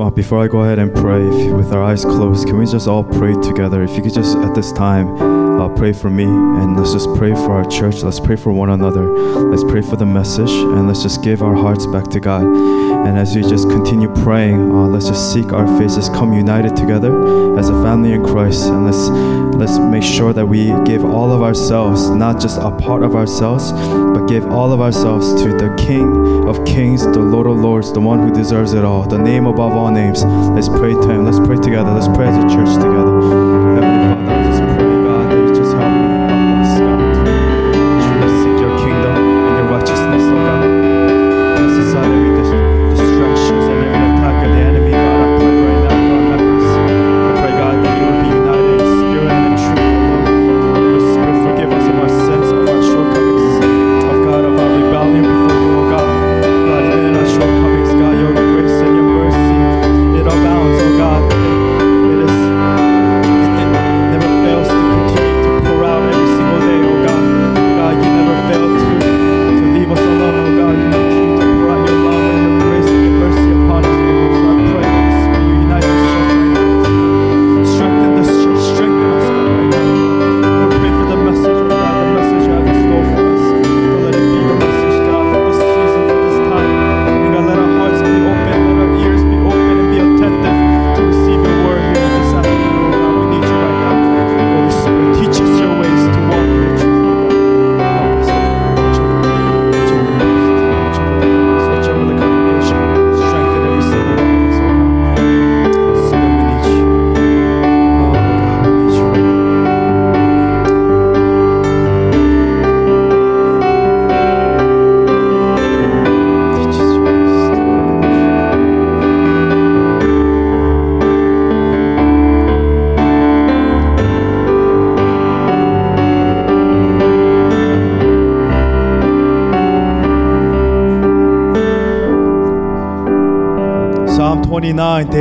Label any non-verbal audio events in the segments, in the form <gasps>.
uh, before I go ahead and pray, if, with our eyes closed, can we just all pray together? If you could just at this time uh, pray for me and let's just pray for our church. Let's pray for one another. Let's pray for the message and let's just give our hearts back to God. And as we just continue praying, uh, let's just seek our faces, come united together as a family in Christ, and let's let's make sure that we give all of ourselves, not just a part of ourselves, but give all of ourselves to the King of Kings, the Lord of Lords, the one who deserves it all, the name above all names. Let's pray to Him. Let's pray together. Let's pray as a church together.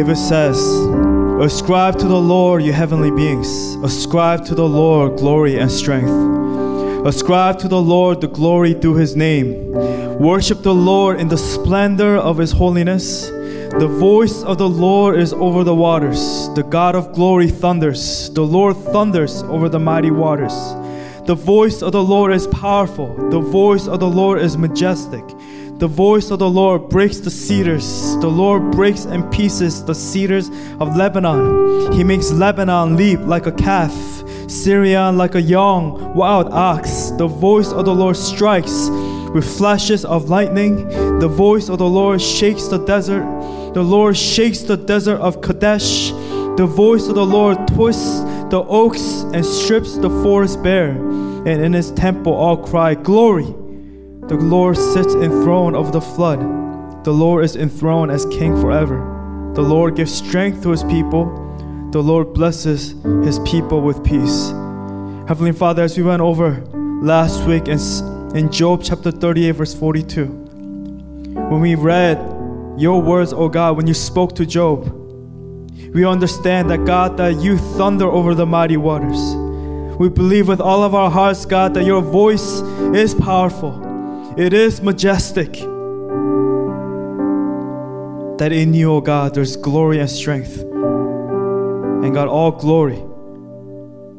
29, David says, Ascribe to the Lord, you heavenly beings. Ascribe to the Lord glory and strength. Ascribe to the Lord the glory due his name. Worship the Lord in the splendor of his holiness. The voice of the Lord is over the waters. The God of glory thunders. The Lord thunders over the mighty waters. The voice of the Lord is powerful. The voice of the Lord is majestic. The voice of the Lord breaks the cedars. The Lord breaks in pieces the cedars of Lebanon. He makes Lebanon leap like a calf, Sirion like a young wild ox. The voice of the Lord strikes with flashes of lightning. The voice of the Lord shakes the desert. The Lord shakes the desert of Kadesh. The voice of the Lord twists the oaks and strips the forest bare. And in his temple all cry, Glory! The Lord sits enthroned over the flood. The Lord is enthroned as king forever. The Lord gives strength to his people. The Lord blesses his people with peace. Heavenly Father, as we went over last week in, in Job chapter 38, verse 42, when we read your words, O God, when you spoke to Job, we understand that God, that you thunder over the mighty waters. We believe with all of our hearts, God, that your voice is powerful. It is majestic. That in you, O God, there's glory and strength. And God, all glory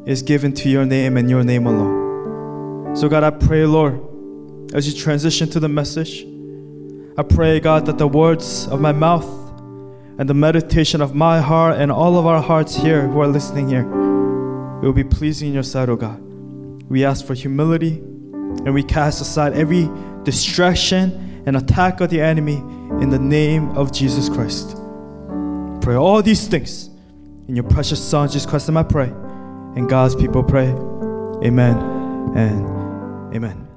is given to your name and your name alone. So, God, I pray, Lord, as you transition to the message, I pray, God, that the words of my mouth and the meditation of my heart and all of our hearts here who are listening here will be pleasing in your sight, O God. We ask for humility and we cast aside every distraction and attack of the enemy in the name of Jesus Christ. Pray all these things in your precious Son, Jesus Christ, and I pray. And God's people pray, Amen and Amen.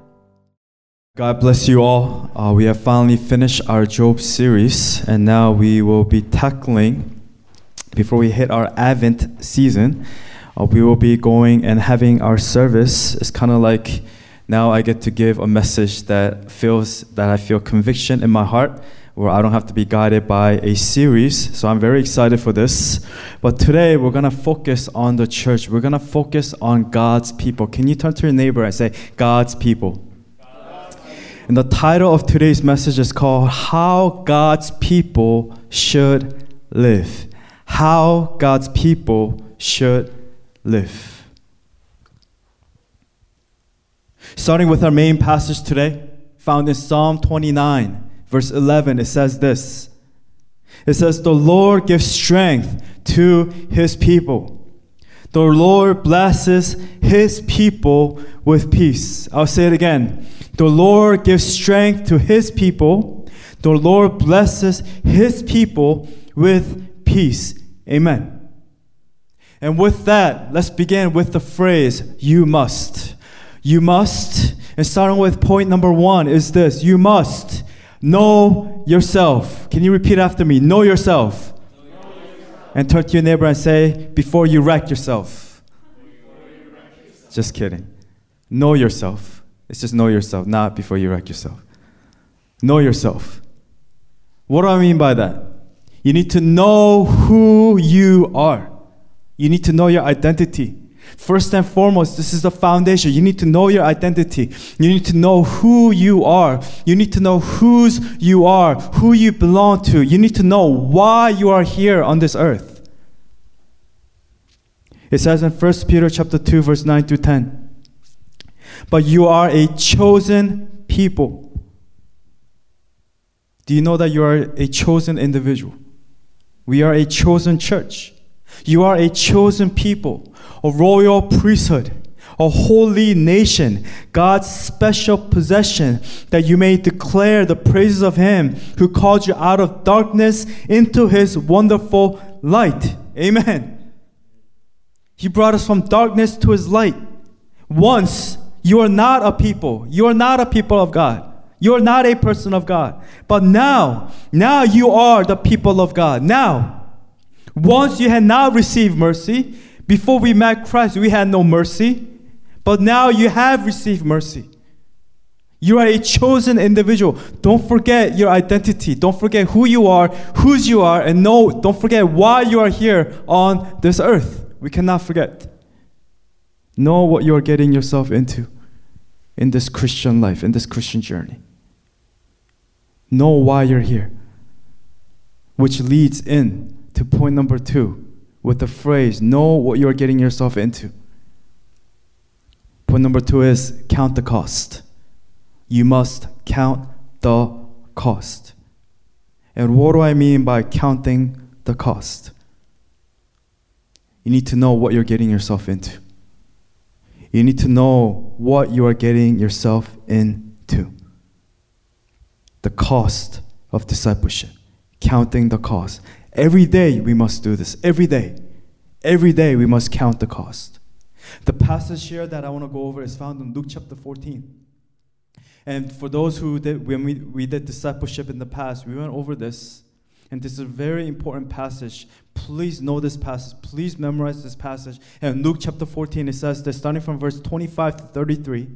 God bless you all. Uh, we have finally finished our Job series, and now we will be tackling, before we hit our Advent season, uh, we will be going and having our service. It's kind of like now I get to give a message that feels that I feel conviction in my heart, where I don't have to be guided by a series. So I'm very excited for this. But today we're gonna focus on the church. We're gonna focus on God's people. Can you turn to your neighbor and say, God's people? And the title of today's message is called How God's People Should live. How God's people should live. Starting with our main passage today, found in Psalm 29, verse 11, it says this. It says, The Lord gives strength to his people. The Lord blesses his people with peace. I'll say it again. The Lord gives strength to his people. The Lord blesses his people with peace. Amen. And with that, let's begin with the phrase, you must. You must. And starting with point number one is this you must know yourself. Can you repeat after me? Know yourself and turn to your neighbor and say, Before you wreck yourself. Just kidding. Know yourself. It's just know yourself, not before you wreck yourself. Know yourself. What do I mean by that? You need to know who you are. You need to know your identity. First and foremost, this is the foundation. You need to know your identity. You need to know who you are. You need to know whose you are, who you belong to. You need to know why you are here on this earth. It says in 1 Peter chapter 2 verse 9 to 10. But you are a chosen people. Do you know that you are a chosen individual? We are a chosen church. You are a chosen people, a royal priesthood, a holy nation, God's special possession, that you may declare the praises of Him who called you out of darkness into His wonderful light. Amen. He brought us from darkness to His light. Once you are not a people, you are not a people of God. You are not a person of God. But now, now you are the people of God. Now, once you had not received mercy, before we met Christ, we had no mercy, but now you have received mercy. You are a chosen individual. Don't forget your identity. Don't forget who you are, whose you are, and no, don't forget why you are here on this earth. We cannot forget. Know what you are getting yourself into in this Christian life, in this Christian journey. Know why you're here, which leads in to point number two with the phrase, know what you're getting yourself into. Point number two is count the cost. You must count the cost. And what do I mean by counting the cost? You need to know what you're getting yourself into. You need to know what you are getting yourself into. The cost of discipleship, counting the cost. Every day we must do this. Every day. Every day we must count the cost. The passage here that I want to go over is found in Luke chapter 14. And for those who did, when we, we did discipleship in the past, we went over this. And this is a very important passage. Please know this passage. Please memorize this passage. And Luke chapter 14, it says this, starting from verse 25 to 33.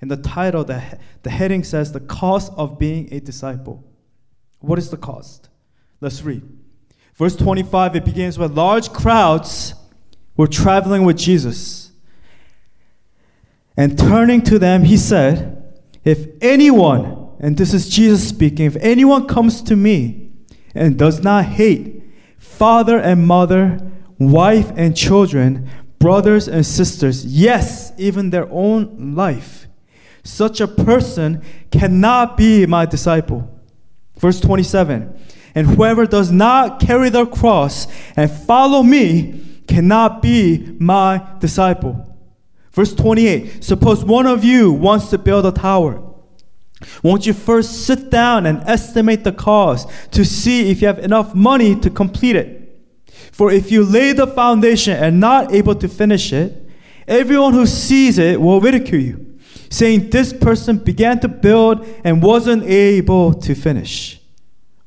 And the title, the, the heading says, The Cost of Being a Disciple. What is the cost? Let's read. Verse 25, it begins with large crowds were traveling with Jesus. And turning to them, he said, If anyone, and this is Jesus speaking, if anyone comes to me and does not hate father and mother, wife and children, brothers and sisters, yes, even their own life, such a person cannot be my disciple. Verse 27 and whoever does not carry their cross and follow me cannot be my disciple. Verse 28 Suppose one of you wants to build a tower. Won't you first sit down and estimate the cost to see if you have enough money to complete it? For if you lay the foundation and not able to finish it, everyone who sees it will ridicule you, saying, This person began to build and wasn't able to finish.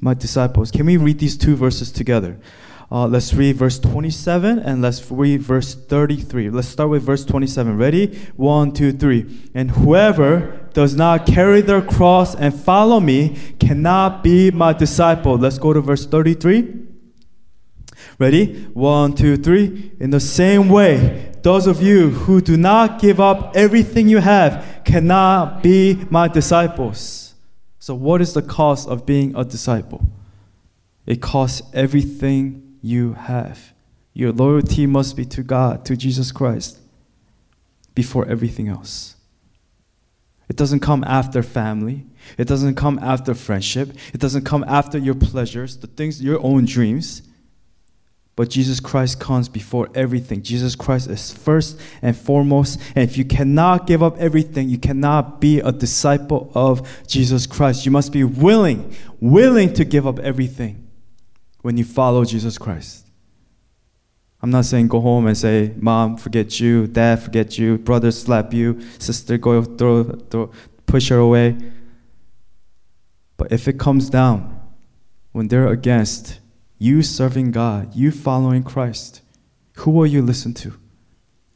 my disciples. Can we read these two verses together? Uh, let's read verse 27 and let's read verse 33. Let's start with verse 27. Ready? One, two, three. And whoever does not carry their cross and follow me cannot be my disciple. Let's go to verse 33. Ready? One, two, three. In the same way, those of you who do not give up everything you have cannot be my disciples. So, what is the cost of being a disciple? It costs everything you have. Your loyalty must be to God, to Jesus Christ, before everything else. It doesn't come after family. It doesn't come after friendship. It doesn't come after your pleasures, the things, your own dreams. But Jesus Christ comes before everything. Jesus Christ is first and foremost. And if you cannot give up everything, you cannot be a disciple of Jesus Christ. You must be willing, willing to give up everything when you follow Jesus Christ. I'm not saying go home and say, Mom, forget you, Dad, forget you, brother, slap you, sister, go throw, throw, push her away. But if it comes down when they're against you serving God, you following Christ, who will you listen to?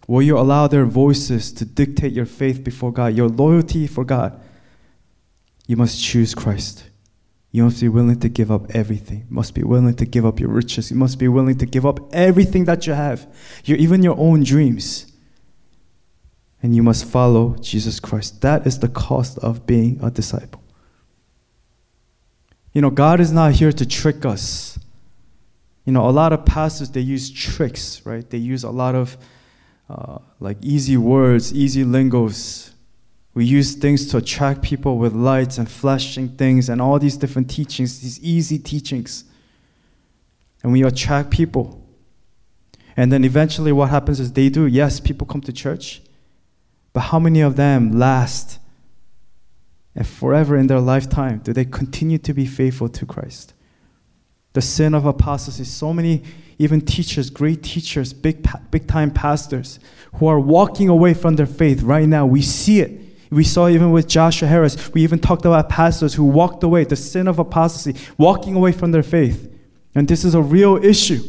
Will you allow their voices to dictate your faith before God, your loyalty for God? You must choose Christ. You must be willing to give up everything. You must be willing to give up your riches. You must be willing to give up everything that you have, your, even your own dreams. And you must follow Jesus Christ. That is the cost of being a disciple. You know, God is not here to trick us. You know, a lot of pastors, they use tricks, right? They use a lot of uh, like easy words, easy lingos, we use things to attract people with lights and flashing things and all these different teachings, these easy teachings. And we attract people. And then eventually, what happens is they do. Yes, people come to church, but how many of them last and forever in their lifetime do they continue to be faithful to Christ? The sin of apostasy, so many even teachers, great teachers, big, big time pastors who are walking away from their faith right now. We see it. We saw even with Joshua Harris, we even talked about pastors who walked away, the sin of apostasy, walking away from their faith. And this is a real issue.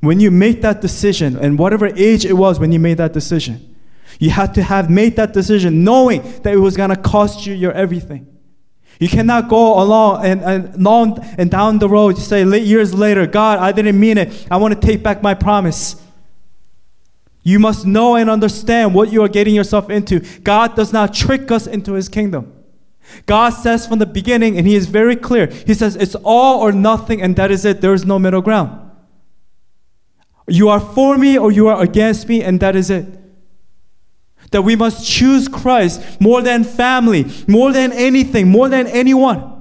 When you make that decision, and whatever age it was when you made that decision, you had to have made that decision knowing that it was going to cost you your everything. You cannot go along and, and long and down the road, say years later, God, I didn't mean it. I want to take back my promise. You must know and understand what you are getting yourself into. God does not trick us into his kingdom. God says from the beginning, and he is very clear, he says, it's all or nothing, and that is it. There is no middle ground. You are for me or you are against me, and that is it. That we must choose Christ more than family, more than anything, more than anyone.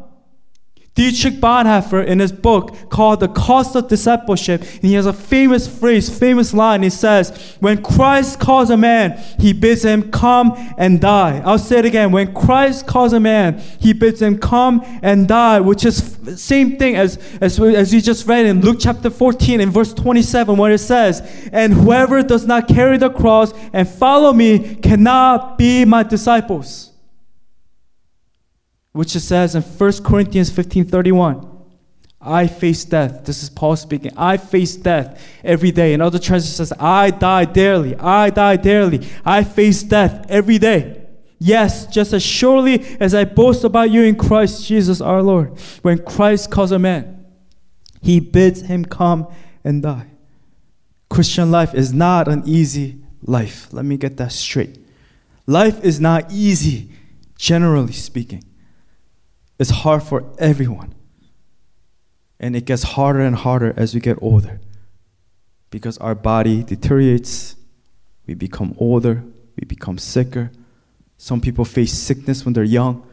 Dietrich Bonhoeffer, in his book called The Cost of Discipleship, and he has a famous phrase, famous line. He says, When Christ calls a man, he bids him come and die. I'll say it again. When Christ calls a man, he bids him come and die, which is the same thing as, as, as we just read in Luke chapter 14 and verse 27, where it says, And whoever does not carry the cross and follow me cannot be my disciples which it says in 1 Corinthians 15 31. I face death. This is Paul speaking. I face death every day. In other translations, says, I die daily. I die daily. I face death every day. Yes, just as surely as I boast about you in Christ Jesus our Lord. When Christ calls a man, he bids him come and die. Christian life is not an easy life. Let me get that straight. Life is not easy, generally speaking. It's hard for everyone. And it gets harder and harder as we get older because our body deteriorates, we become older, we become sicker. Some people face sickness when they're young.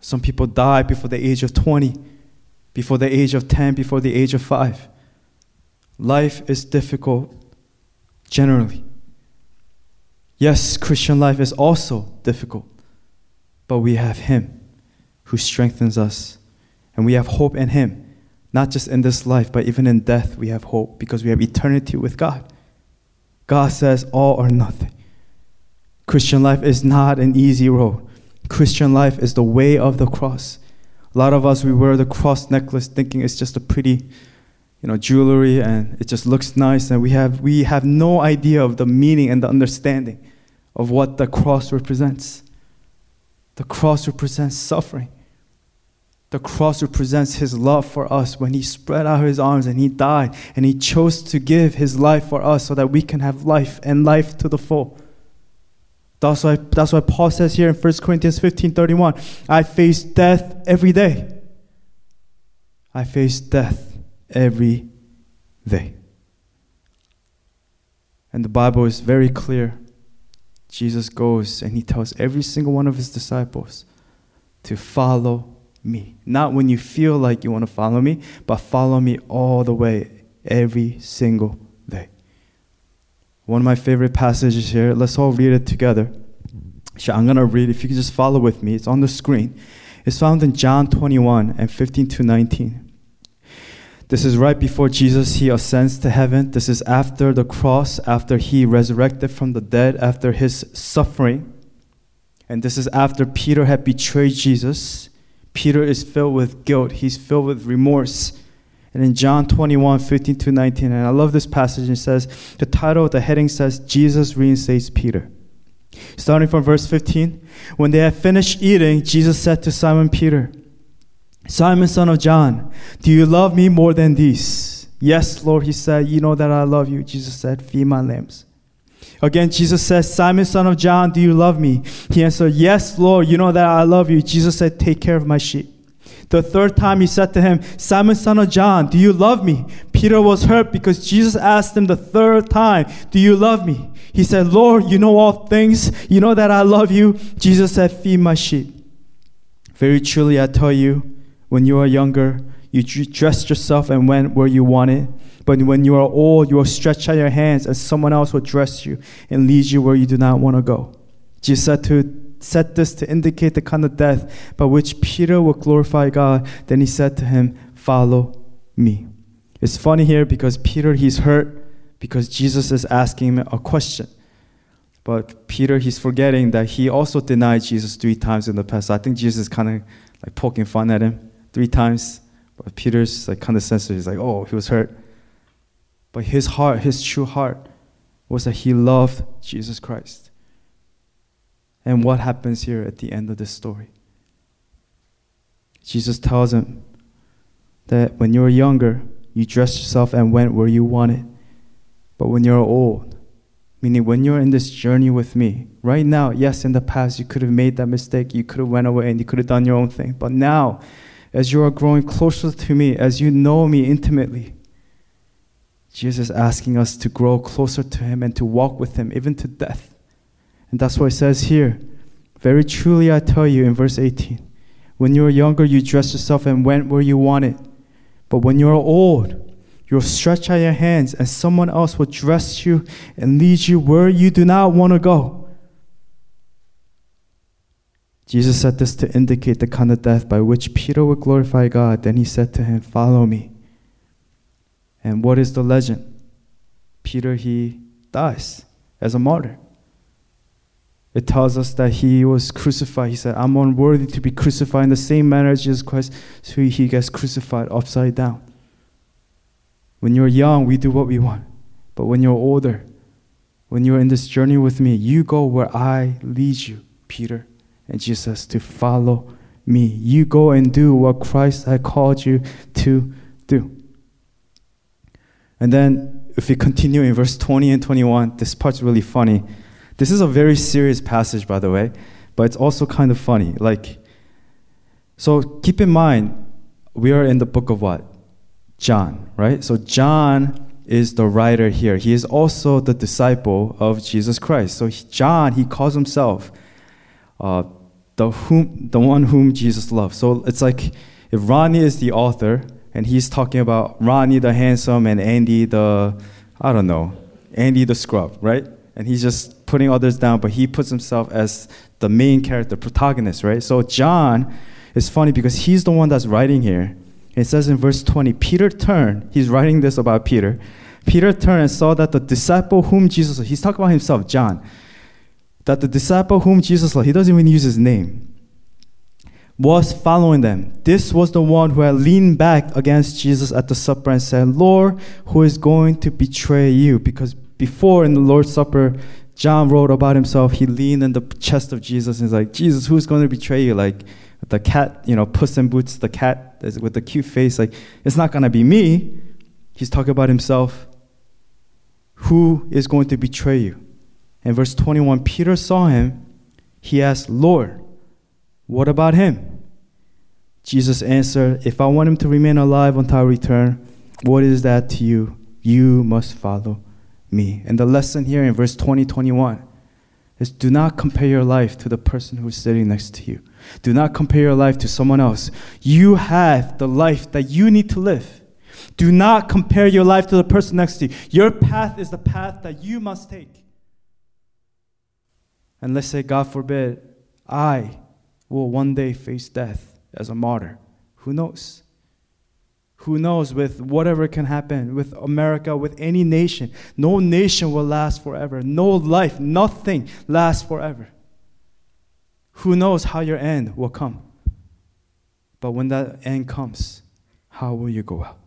Some people die before the age of 20, before the age of 10, before the age of 5. Life is difficult generally. Yes, Christian life is also difficult, but we have Him who strengthens us. And we have hope in Him, not just in this life, but even in death, we have hope because we have eternity with God. God says all or nothing. Christian life is not an easy road. Christian life is the way of the cross. A lot of us, we wear the cross necklace thinking it's just a pretty, you know, jewelry and it just looks nice and we have we have no idea of the meaning and the understanding of what the cross represents. The cross represents suffering. The cross represents his love for us when he spread out his arms and he died and he chose to give his life for us so that we can have life and life to the full. That's why, that's why Paul says here in 1 Corinthians 15 31, I face death every day. I face death every day. And the Bible is very clear. Jesus goes and he tells every single one of his disciples to follow me. Not when you feel like you want to follow me, but follow me all the way, every single day. One of my favorite passages here, let's all read it together. I'm going to read, if you could just follow with me, it's on the screen. It's found in John 21 and 15 to 19. This is right before Jesus he ascends to heaven. This is after the cross, after he resurrected from the dead, after his suffering. And this is after Peter had betrayed Jesus Peter is filled with guilt, he's filled with remorse. And in John 21, 15 to 19, and I love this passage, it says, the title the heading says, Jesus reinstates Peter. Starting from verse 15, when they had finished eating, Jesus said to Simon Peter, Simon, son of John, do you love me more than these? Yes, Lord, he said, You know that I love you. Jesus said, Feed my lambs. Again, Jesus says, Simon, son of John, do you love me? He answered, Yes, Lord, you know that I love you. Jesus said, Take care of my sheep. The third time he said to him, Simon, son of John, do you love me? Peter was hurt because Jesus asked him the third time, Do you love me? He said, Lord, you know all things. You know that I love you. Jesus said, Feed my sheep. Very truly, I tell you, when you were younger, you dressed yourself and went where you wanted. But when you are old, you will stretch out your hands, and someone else will dress you and lead you where you do not want to go. Jesus said to said this to indicate the kind of death by which Peter will glorify God. Then he said to him, Follow me. It's funny here because Peter, he's hurt because Jesus is asking him a question. But Peter, he's forgetting that he also denied Jesus three times in the past. I think Jesus is kind of like poking fun at him three times. But Peter's like kind of sensitive. He's like, oh, he was hurt. But his heart, his true heart, was that he loved Jesus Christ. And what happens here at the end of this story? Jesus tells him that when you were younger, you dressed yourself and went where you wanted. But when you're old, meaning when you're in this journey with me, right now, yes, in the past you could have made that mistake, you could have went away and you could have done your own thing. But now, as you are growing closer to me, as you know me intimately, Jesus is asking us to grow closer to Him and to walk with Him, even to death. And that's what it says here. Very truly, I tell you in verse 18 when you were younger, you dressed yourself and went where you wanted. But when you are old, you'll stretch out your hands, and someone else will dress you and lead you where you do not want to go. Jesus said this to indicate the kind of death by which Peter would glorify God. Then he said to him, Follow me. And what is the legend? Peter, he dies as a martyr. It tells us that he was crucified. He said, I'm unworthy to be crucified in the same manner as Jesus Christ, so he gets crucified upside down. When you're young, we do what we want. But when you're older, when you're in this journey with me, you go where I lead you, Peter. And Jesus to follow me. You go and do what Christ had called you to do. And then if we continue in verse 20 and 21, this part's really funny. This is a very serious passage, by the way, but it's also kind of funny. Like, so keep in mind, we are in the book of what? John, right? So John is the writer here. He is also the disciple of Jesus Christ. So John, he calls himself uh, the whom, the one whom Jesus loves. So it's like if Ronnie is the author, and he's talking about Ronnie the handsome and Andy the, I don't know, Andy the scrub, right? And he's just putting others down, but he puts himself as the main character, protagonist, right? So John is funny because he's the one that's writing here. It says in verse 20, Peter turned, he's writing this about Peter. Peter turned and saw that the disciple whom Jesus, he's talking about himself, John, that the disciple whom Jesus loved, he doesn't even use his name, was following them. This was the one who had leaned back against Jesus at the supper and said, Lord, who is going to betray you? Because before in the Lord's Supper, John wrote about himself, he leaned in the chest of Jesus and he's like, Jesus, who's going to betray you? Like the cat, you know, Puss in Boots, the cat with the cute face, like, it's not going to be me. He's talking about himself. Who is going to betray you? In verse 21, Peter saw him. He asked, Lord, what about him? Jesus answered, If I want him to remain alive until I return, what is that to you? You must follow me. And the lesson here in verse 20, 21 is do not compare your life to the person who's sitting next to you. Do not compare your life to someone else. You have the life that you need to live. Do not compare your life to the person next to you. Your path is the path that you must take. And let's say, God forbid, I will one day face death as a martyr. Who knows? Who knows with whatever can happen with America, with any nation? No nation will last forever. No life, nothing lasts forever. Who knows how your end will come? But when that end comes, how will you go out?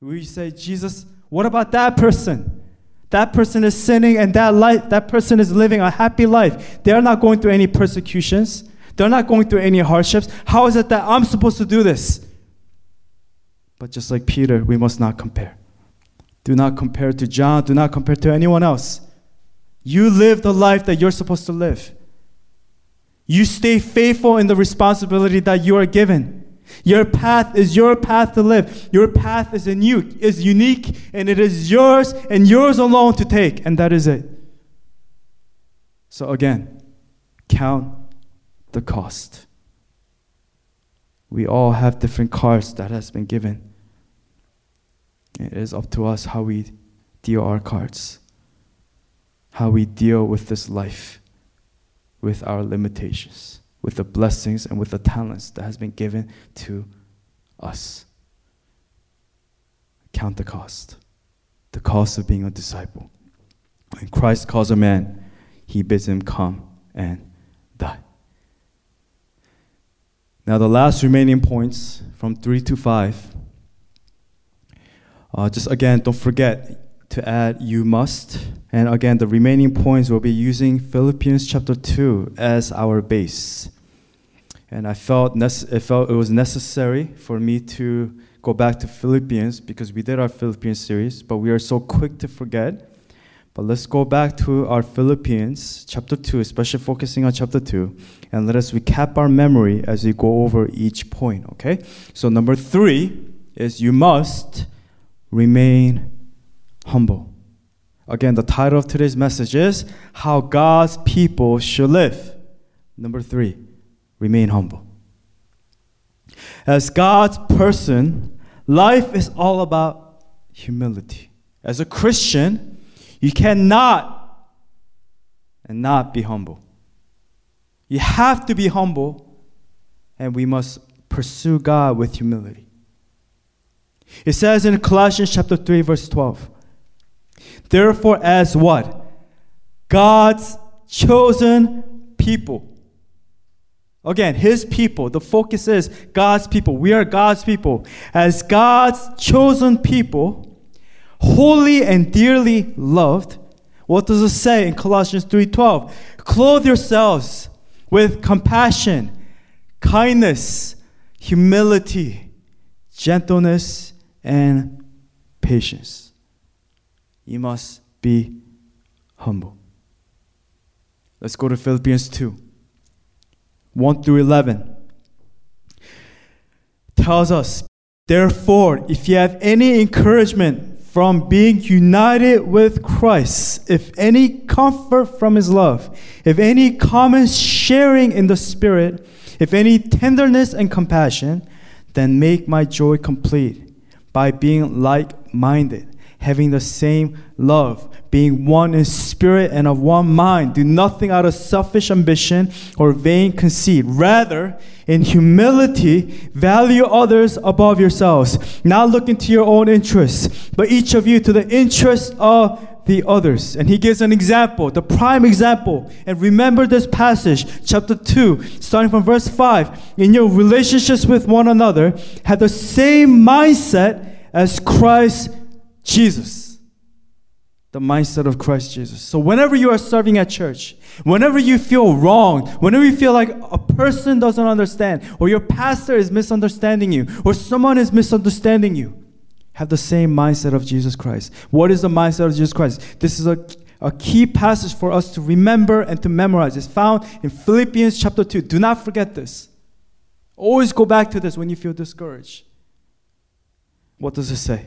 We say, Jesus, what about that person? That person is sinning and that life, that person is living a happy life. They're not going through any persecutions. They're not going through any hardships. How is it that I'm supposed to do this? But just like Peter, we must not compare. Do not compare to John. Do not compare to anyone else. You live the life that you're supposed to live. You stay faithful in the responsibility that you are given. Your path is your path to live. Your path is unique, is unique, and it is yours and yours alone to take, and that is it. So again, count the cost. We all have different cards that has been given. It is up to us how we deal our cards, how we deal with this life, with our limitations, with the blessings and with the talents that has been given to us. Count the cost, the cost of being a disciple. When Christ calls a man, he bids him come and die. Now, the last remaining points from 3 to 5. Uh, just again, don't forget to add you must. And again, the remaining points will be using Philippians chapter 2 as our base. And I felt, nece- it felt it was necessary for me to go back to Philippians because we did our Philippians series, but we are so quick to forget. But let's go back to our Philippians chapter 2, especially focusing on chapter 2, and let us recap our memory as we go over each point, okay? So, number three is you must remain humble. Again, the title of today's message is How God's People Should Live. Number three, remain humble. As God's person, life is all about humility. As a Christian, you cannot and not be humble. You have to be humble, and we must pursue God with humility. It says in Colossians chapter 3, verse 12. Therefore, as what? God's chosen people. Again, his people. The focus is God's people. We are God's people. As God's chosen people, holy and dearly loved, what does it say in Colossians 3:12? Clothe yourselves with compassion, kindness, humility, gentleness, and patience. You must be humble. Let's go to Philippians 2 1 through 11. Tells us, therefore, if you have any encouragement from being united with Christ, if any comfort from his love, if any common sharing in the Spirit, if any tenderness and compassion, then make my joy complete by being like minded having the same love, being one in spirit and of one mind. Do nothing out of selfish ambition or vain conceit. Rather, in humility, value others above yourselves, not looking to your own interests, but each of you to the interest of the others. And he gives an example, the prime example. And remember this passage, chapter 2, starting from verse 5. In your relationships with one another, have the same mindset as Christ Jesus. The mindset of Christ Jesus. So, whenever you are serving at church, whenever you feel wrong, whenever you feel like a person doesn't understand, or your pastor is misunderstanding you, or someone is misunderstanding you, have the same mindset of Jesus Christ. What is the mindset of Jesus Christ? This is a, a key passage for us to remember and to memorize. It's found in Philippians chapter 2. Do not forget this. Always go back to this when you feel discouraged. What does it say?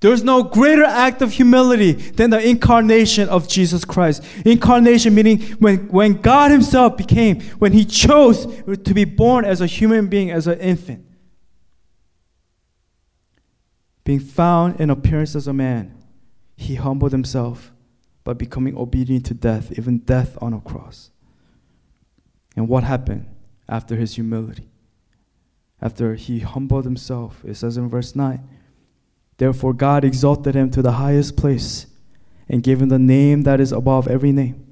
There's no greater act of humility than the incarnation of Jesus Christ. Incarnation meaning when, when God Himself became, when He chose to be born as a human being, as an infant. Being found in appearance as a man he humbled himself by becoming obedient to death, even death on a cross. And what happened after his humility? After he humbled himself, it says in verse 9, Therefore God exalted him to the highest place and gave him the name that is above every name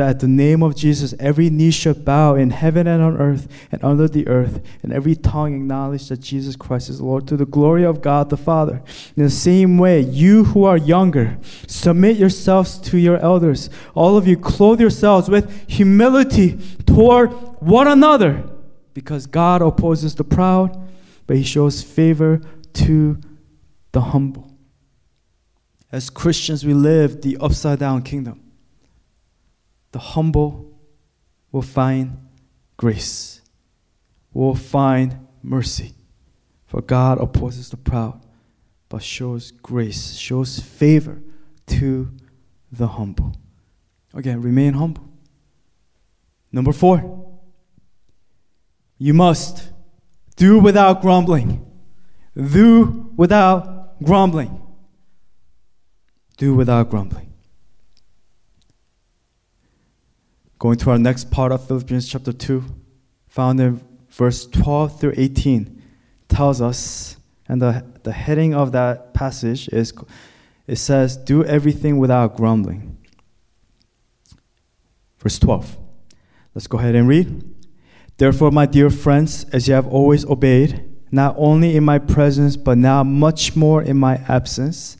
that at the name of Jesus every knee should bow in heaven and on earth and under the earth, and every tongue acknowledge that Jesus Christ is Lord to the glory of God the Father. In the same way, you who are younger, submit yourselves to your elders. All of you clothe yourselves with humility toward one another, because God opposes the proud, but he shows favor to the humble. As Christians, we live the upside down kingdom the humble will find grace, will find mercy. For God opposes the proud, but shows grace, shows favor to the humble. Again, remain humble. Number four, you must do without grumbling. Do without grumbling. Do without grumbling. Going to our next part of Philippians chapter 2, found in verse 12 through 18, tells us, and the, the heading of that passage is it says, Do everything without grumbling. Verse 12. Let's go ahead and read. Therefore, my dear friends, as you have always obeyed, not only in my presence, but now much more in my absence,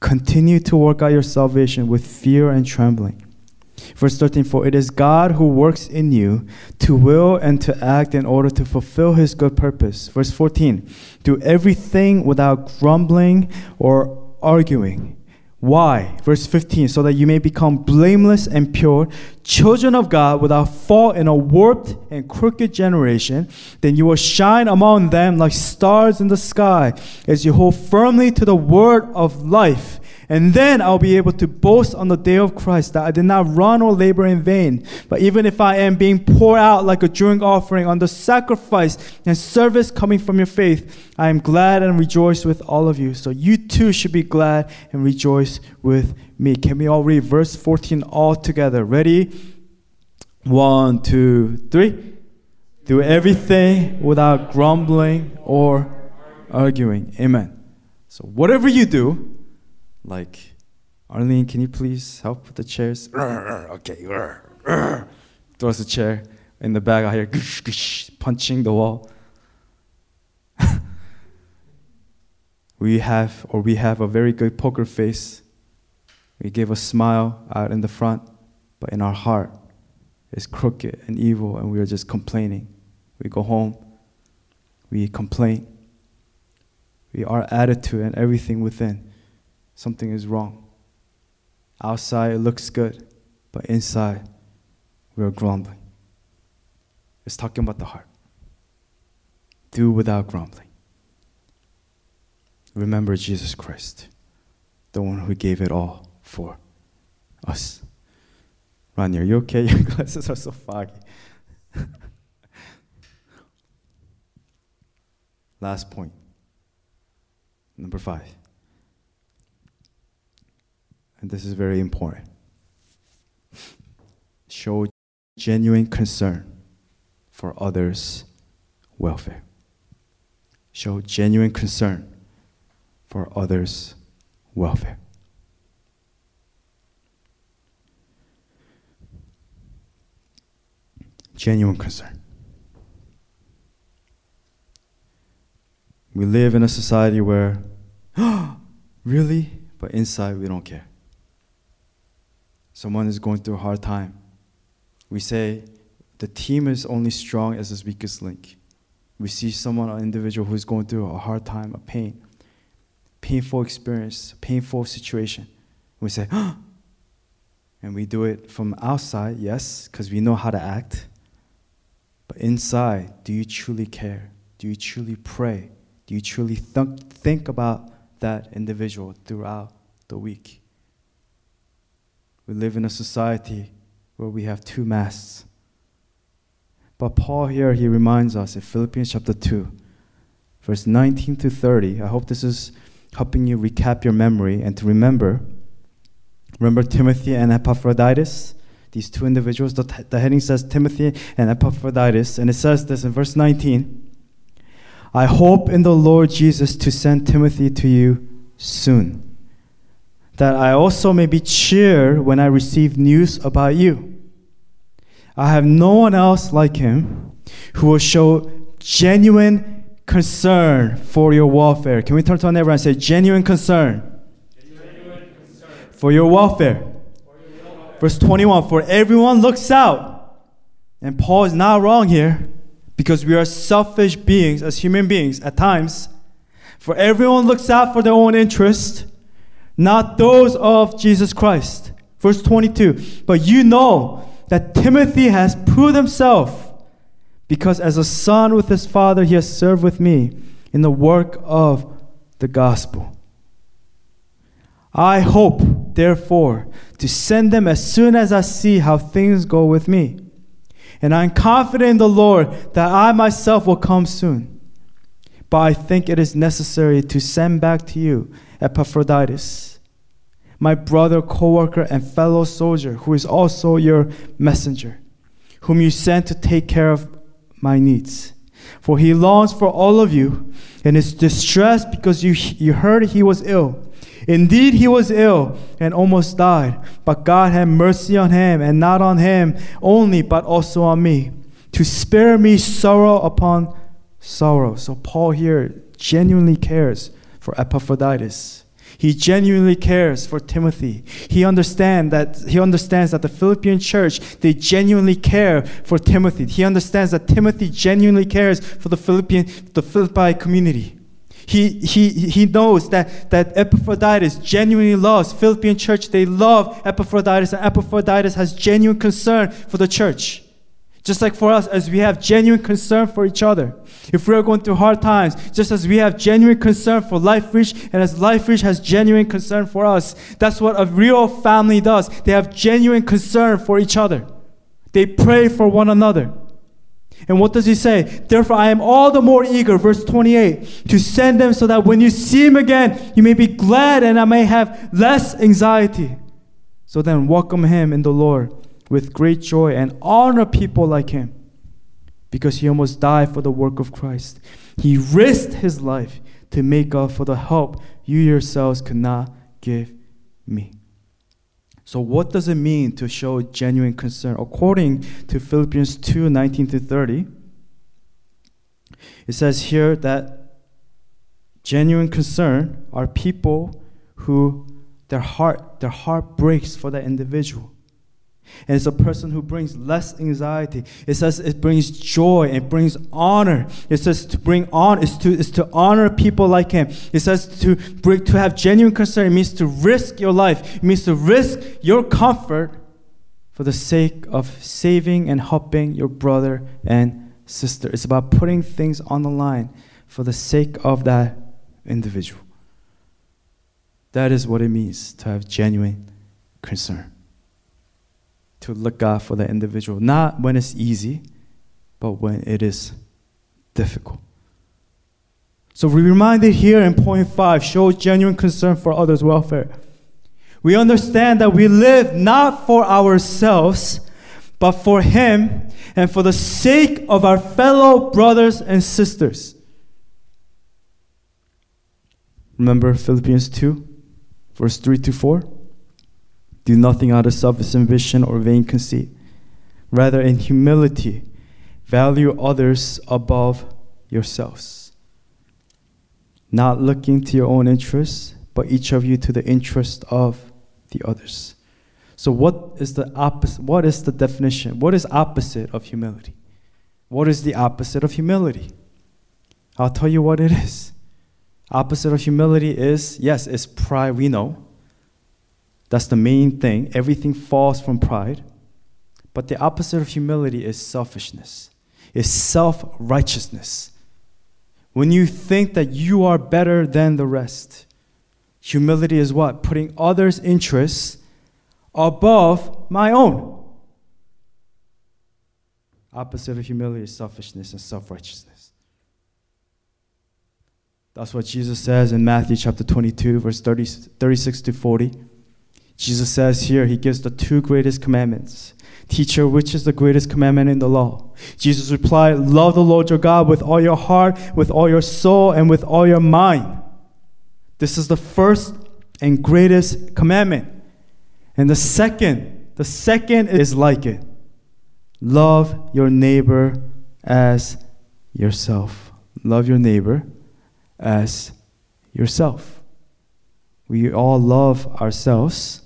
continue to work out your salvation with fear and trembling. Verse 13 For it is God who works in you to will and to act in order to fulfill his good purpose. Verse 14 Do everything without grumbling or arguing. Why? Verse 15 So that you may become blameless and pure, children of God without fault in a warped and crooked generation. Then you will shine among them like stars in the sky as you hold firmly to the word of life and then I'll be able to boast on the day of Christ that I did not run or labor in vain. But even if I am being poured out like a drink offering on the sacrifice and service coming from your faith, I am glad and rejoice with all of you. So you too should be glad and rejoice with me. Can we all read verse 14 all together? Ready? One, two, three. Do everything without grumbling or arguing. Amen. So, whatever you do, like, Arlene, can you please help with the chairs? <laughs> okay. <laughs> Throws the chair in the back. I hear punching the wall. <laughs> we have, or we have a very good poker face. We give a smile out in the front, but in our heart it's crooked and evil, and we are just complaining. We go home, we complain. We, our attitude and everything within something is wrong. Outside it looks good, but inside we are grumbling. It's talking about the heart. Do without grumbling. Remember Jesus Christ, the one who gave it all for us. Ronnie, are you okay? <laughs> Your glasses are so foggy. <laughs> Last point. Number five. And this is very important. Show genuine concern for others' welfare. Show genuine concern for others' welfare. Genuine concern. We live in a society where, <gasps> really? But inside we don't care. Someone is going through a hard time. We say, the team is only strong as its weakest link. We see someone, an individual who is going through a hard time, a pain, painful experience, painful situation. We say, <gasps> and we do it from outside, yes, because we know how to act. But inside, do you truly care? Do you truly pray? Do you truly th- think about that individual throughout the week? We live in a society where we have two masks. But Paul here, he reminds us in Philippians chapter 2, verse 19 to 30. I hope this is helping you recap your memory and to remember. Remember Timothy and Epaphroditus? These two individuals. The, the heading says Timothy and Epaphroditus, and it says this in verse 19. I hope in the Lord Jesus to send Timothy to you soon, that I also may be cheered when I receive news about you. I have no one else like him who will show genuine concern for your welfare. Can we turn to our neighbor and say, genuine concern, genuine. For, your welfare. for your welfare? Verse 21 For everyone looks out. And Paul is not wrong here because we are selfish beings as human beings at times. For everyone looks out for their own interest, not those of Jesus Christ. Verse 22 But you know that Timothy has proved himself, because as a son with his father, he has served with me in the work of the gospel. I hope, therefore, to send them as soon as I see how things go with me and I'm confident in the Lord that I myself will come soon. But I think it is necessary to send back to you Epaphroditus, my brother, co worker, and fellow soldier, who is also your messenger, whom you sent to take care of my needs. For he longs for all of you and is distressed because you, you heard he was ill. Indeed, he was ill and almost died, but God had mercy on him, and not on him only, but also on me, to spare me sorrow upon sorrow. So, Paul here genuinely cares for Epaphroditus. He genuinely cares for Timothy. He understand that he understands that the Philippian church they genuinely care for Timothy. He understands that Timothy genuinely cares for the Philippian the Philippi community. He, he, he knows that, that Epaphroditus genuinely loves Philippian church. They love Epaphroditus, and Epaphroditus has genuine concern for the church. Just like for us, as we have genuine concern for each other. If we are going through hard times, just as we have genuine concern for Life Reach, and as Life Reach has genuine concern for us, that's what a real family does. They have genuine concern for each other. They pray for one another. And what does he say? Therefore, I am all the more eager, verse 28, to send them so that when you see him again, you may be glad and I may have less anxiety. So then, welcome him in the Lord with great joy and honor people like him because he almost died for the work of Christ. He risked his life to make up for the help you yourselves could not give me. So, what does it mean to show genuine concern? According to Philippians 2 19 to 30, it says here that genuine concern are people who their heart, their heart breaks for that individual. And it's a person who brings less anxiety. It says it brings joy, it brings honor. It says to bring on is to is to honor people like him. It says to bring to have genuine concern. It means to risk your life. It means to risk your comfort for the sake of saving and helping your brother and sister. It's about putting things on the line for the sake of that individual. That is what it means to have genuine concern. To look out for the individual, not when it's easy, but when it is difficult. So we reminded here in point five show genuine concern for others' welfare. We understand that we live not for ourselves, but for Him and for the sake of our fellow brothers and sisters. Remember Philippians 2, verse 3 to 4? Do nothing out of selfish ambition or vain conceit. Rather, in humility, value others above yourselves. Not looking to your own interests, but each of you to the interest of the others. So, what is the opposite? What is the definition? What is opposite of humility? What is the opposite of humility? I'll tell you what it is. Opposite of humility is yes, it's pride. We know. That's the main thing. Everything falls from pride. But the opposite of humility is selfishness, is self righteousness. When you think that you are better than the rest, humility is what? Putting others' interests above my own. Opposite of humility is selfishness and self righteousness. That's what Jesus says in Matthew chapter 22, verse 30, 36 to 40. Jesus says here, He gives the two greatest commandments. Teacher, which is the greatest commandment in the law? Jesus replied, Love the Lord your God with all your heart, with all your soul, and with all your mind. This is the first and greatest commandment. And the second, the second is like it. Love your neighbor as yourself. Love your neighbor as yourself. We all love ourselves.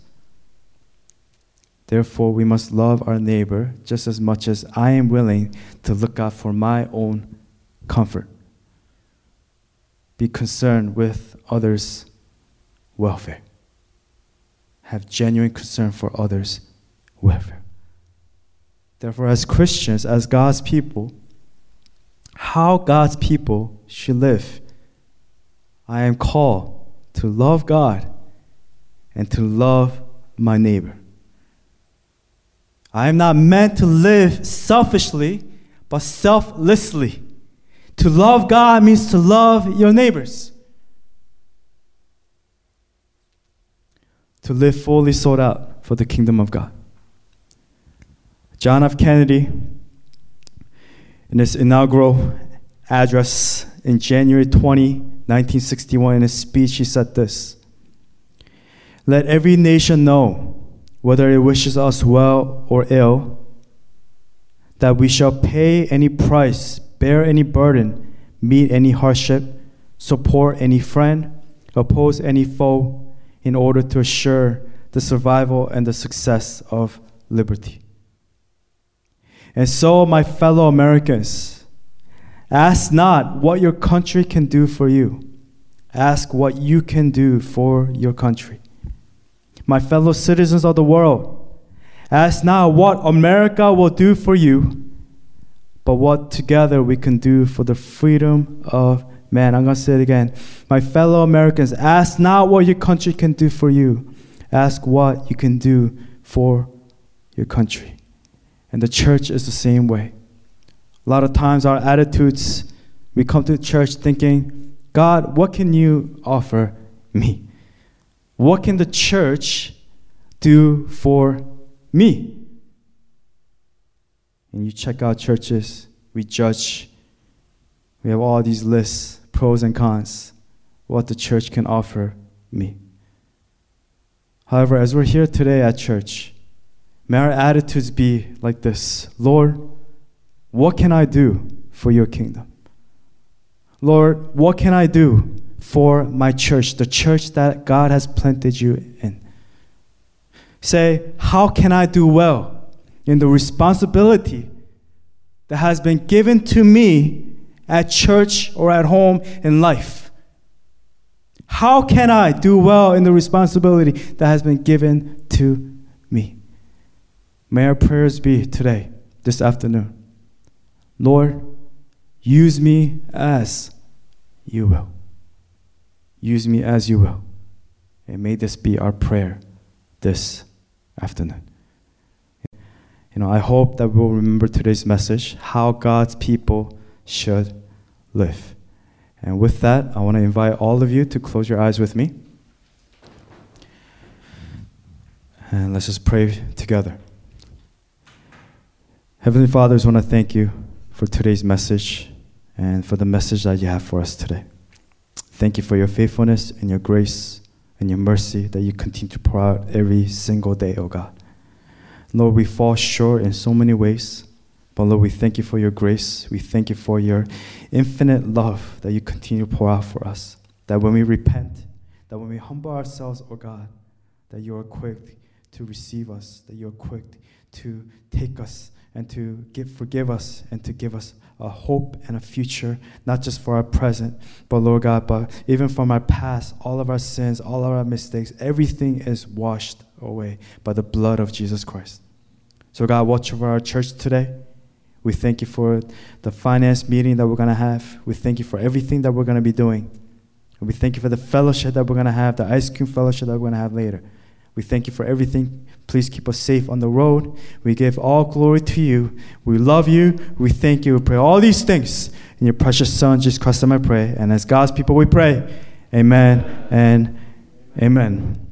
Therefore, we must love our neighbor just as much as I am willing to look out for my own comfort. Be concerned with others' welfare have genuine concern for others' welfare. Therefore, as Christians, as God's people, how God's people should live, I am called to love God and to love my neighbor. I am not meant to live selfishly, but selflessly. To love God means to love your neighbors. to live fully sold out for the kingdom of God. John F. Kennedy, in his inaugural address in January 20, 1961, in his speech, he said this Let every nation know, whether it wishes us well or ill, that we shall pay any price, bear any burden, meet any hardship, support any friend, oppose any foe in order to assure the survival and the success of liberty. And so, my fellow Americans, ask not what your country can do for you, ask what you can do for your country. My fellow citizens of the world, ask not what America will do for you, but what together we can do for the freedom of Man, I'm going to say it again. My fellow Americans, ask not what your country can do for you, ask what you can do for your country. And the church is the same way. A lot of times, our attitudes, we come to church thinking, God, what can you offer me? What can the church do for me? And you check out churches, we judge we have all these lists, pros and cons, what the church can offer me. However, as we're here today at church, may our attitudes be like this Lord, what can I do for your kingdom? Lord, what can I do for my church, the church that God has planted you in? Say, how can I do well in the responsibility that has been given to me at church or at home in life? How can I do well in the responsibility that has been given to me? May our prayers be today, this afternoon. Lord, use me as you will. Use me as you will. And may this be our prayer this afternoon. you know, I hope that we'll remember today's message how God's people should live. And with that, I want to invite all of you to close your eyes with me. And let's just pray together. Heavenly Father, I want to thank you for today's message and for the message that you have for us today. Thank you for your faithfulness and your grace and your mercy that you continue to pour out every single day, oh God. Lord, we fall short in so many ways, but Lord, we thank you for your grace. We thank you for your infinite love that you continue to pour out for us. That when we repent, that when we humble ourselves, oh God, that you are quick to receive us, that you are quick to take us and to give, forgive us and to give us a hope and a future, not just for our present, but Lord God, but even from our past, all of our sins, all of our mistakes, everything is washed away by the blood of Jesus Christ. So, God, watch over our church today. We thank you for the finance meeting that we're going to have. We thank you for everything that we're going to be doing. And we thank you for the fellowship that we're going to have, the ice cream fellowship that we're going to have later. We thank you for everything. Please keep us safe on the road. We give all glory to you. We love you. We thank you. We pray all these things in your precious Son, Jesus Christ, I pray. And as God's people, we pray. Amen and amen.